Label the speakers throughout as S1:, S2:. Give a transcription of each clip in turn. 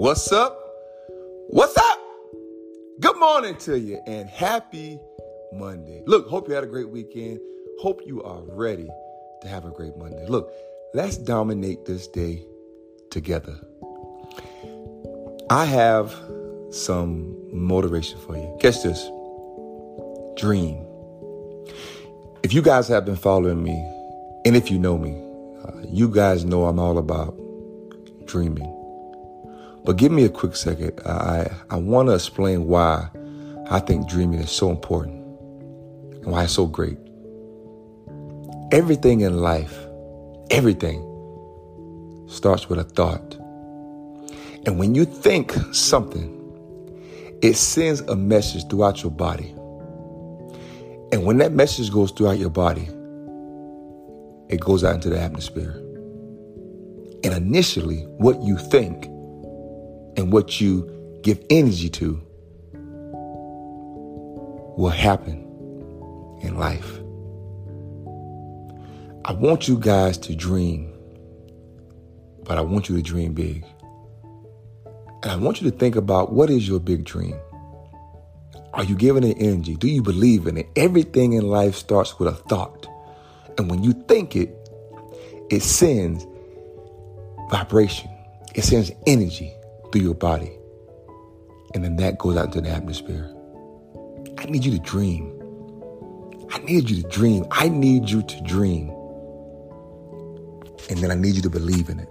S1: What's up? What's up? Good morning to you and happy Monday. Look, hope you had a great weekend. Hope you are ready to have a great Monday. Look, let's dominate this day together. I have some motivation for you. Catch this dream. If you guys have been following me, and if you know me, uh, you guys know I'm all about dreaming. But give me a quick second. I, I want to explain why I think dreaming is so important and why it's so great. Everything in life, everything starts with a thought. And when you think something, it sends a message throughout your body. And when that message goes throughout your body, it goes out into the atmosphere. And initially, what you think and what you give energy to will happen in life. I want you guys to dream, but I want you to dream big. And I want you to think about what is your big dream? Are you giving it energy? Do you believe in it? Everything in life starts with a thought. And when you think it, it sends vibration, it sends energy through your body. And then that goes out into the atmosphere. I need you to dream. I need you to dream. I need you to dream. And then I need you to believe in it.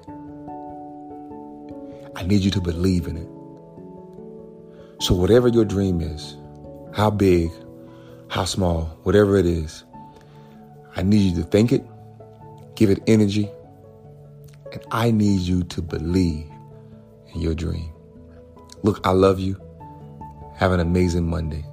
S1: I need you to believe in it. So, whatever your dream is, how big, how small, whatever it is, I need you to think it, give it energy, and I need you to believe your dream. Look, I love you. Have an amazing Monday.